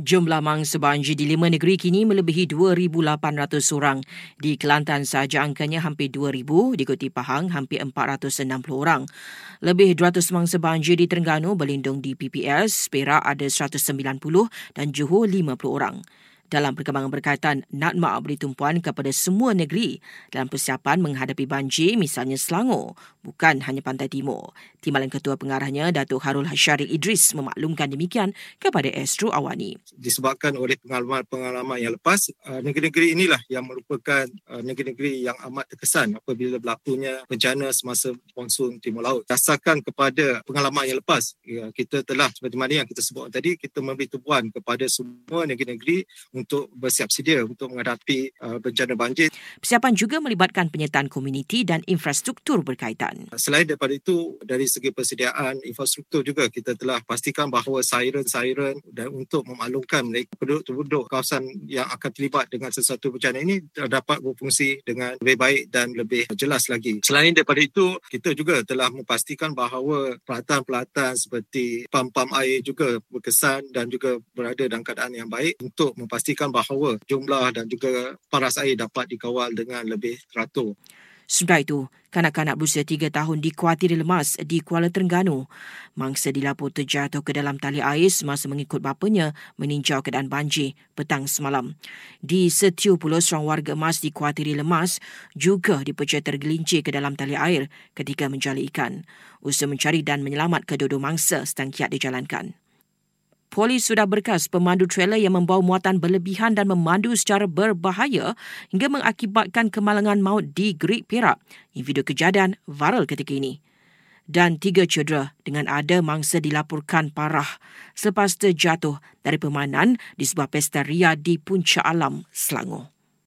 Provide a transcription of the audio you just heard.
Jumlah mangsa banjir di lima negeri kini melebihi 2,800 orang. Di Kelantan sahaja angkanya hampir 2,000, diikuti Pahang hampir 460 orang. Lebih 200 mangsa banjir di Terengganu berlindung di PPS, Perak ada 190 dan Johor 50 orang. Dalam perkembangan berkaitan, Natma beri tumpuan kepada semua negeri dalam persiapan menghadapi banjir misalnya Selangor, bukan hanya Pantai Timur. Timbalan Ketua Pengarahnya, Datuk Harul Hasyari Idris memaklumkan demikian kepada Astro Awani. Disebabkan oleh pengalaman-pengalaman yang lepas, uh, negeri-negeri inilah yang merupakan uh, negeri-negeri yang amat terkesan apabila berlakunya bencana semasa monsun Timur Laut. Dasarkan kepada pengalaman yang lepas, ya, kita telah seperti mana yang kita sebut tadi, kita memberi tumpuan kepada semua negeri-negeri untuk bersiap sedia untuk menghadapi uh, bencana banjir. Persiapan juga melibatkan penyertaan komuniti dan infrastruktur berkaitan. Selain daripada itu, dari segi persediaan infrastruktur juga kita telah pastikan bahawa siren-siren dan untuk memaklumkan mereka penduduk-penduduk kawasan yang akan terlibat dengan sesuatu bencana ini dapat berfungsi dengan lebih baik dan lebih jelas lagi. Selain daripada itu, kita juga telah memastikan bahawa peralatan-peralatan seperti pam-pam air juga berkesan dan juga berada dalam keadaan yang baik untuk memastikan memastikan bahawa jumlah dan juga paras air dapat dikawal dengan lebih teratur. Sementara itu, kanak-kanak berusia tiga tahun dikuatiri lemas di Kuala Terengganu. Mangsa dilapor terjatuh ke dalam tali air semasa mengikut bapanya meninjau keadaan banjir petang semalam. Di Setiu Pulau, seorang warga emas dikuatiri lemas juga dipercaya tergelincir ke dalam tali air ketika menjali ikan. Usaha mencari dan menyelamat kedua-dua mangsa sedang kiat dijalankan. Polis sudah berkas pemandu trailer yang membawa muatan berlebihan dan memandu secara berbahaya hingga mengakibatkan kemalangan maut di Great Perak. Video kejadian viral ketika ini. Dan tiga cedera dengan ada mangsa dilaporkan parah selepas terjatuh dari pemanan di sebuah pesta ria di Puncak Alam, Selangor.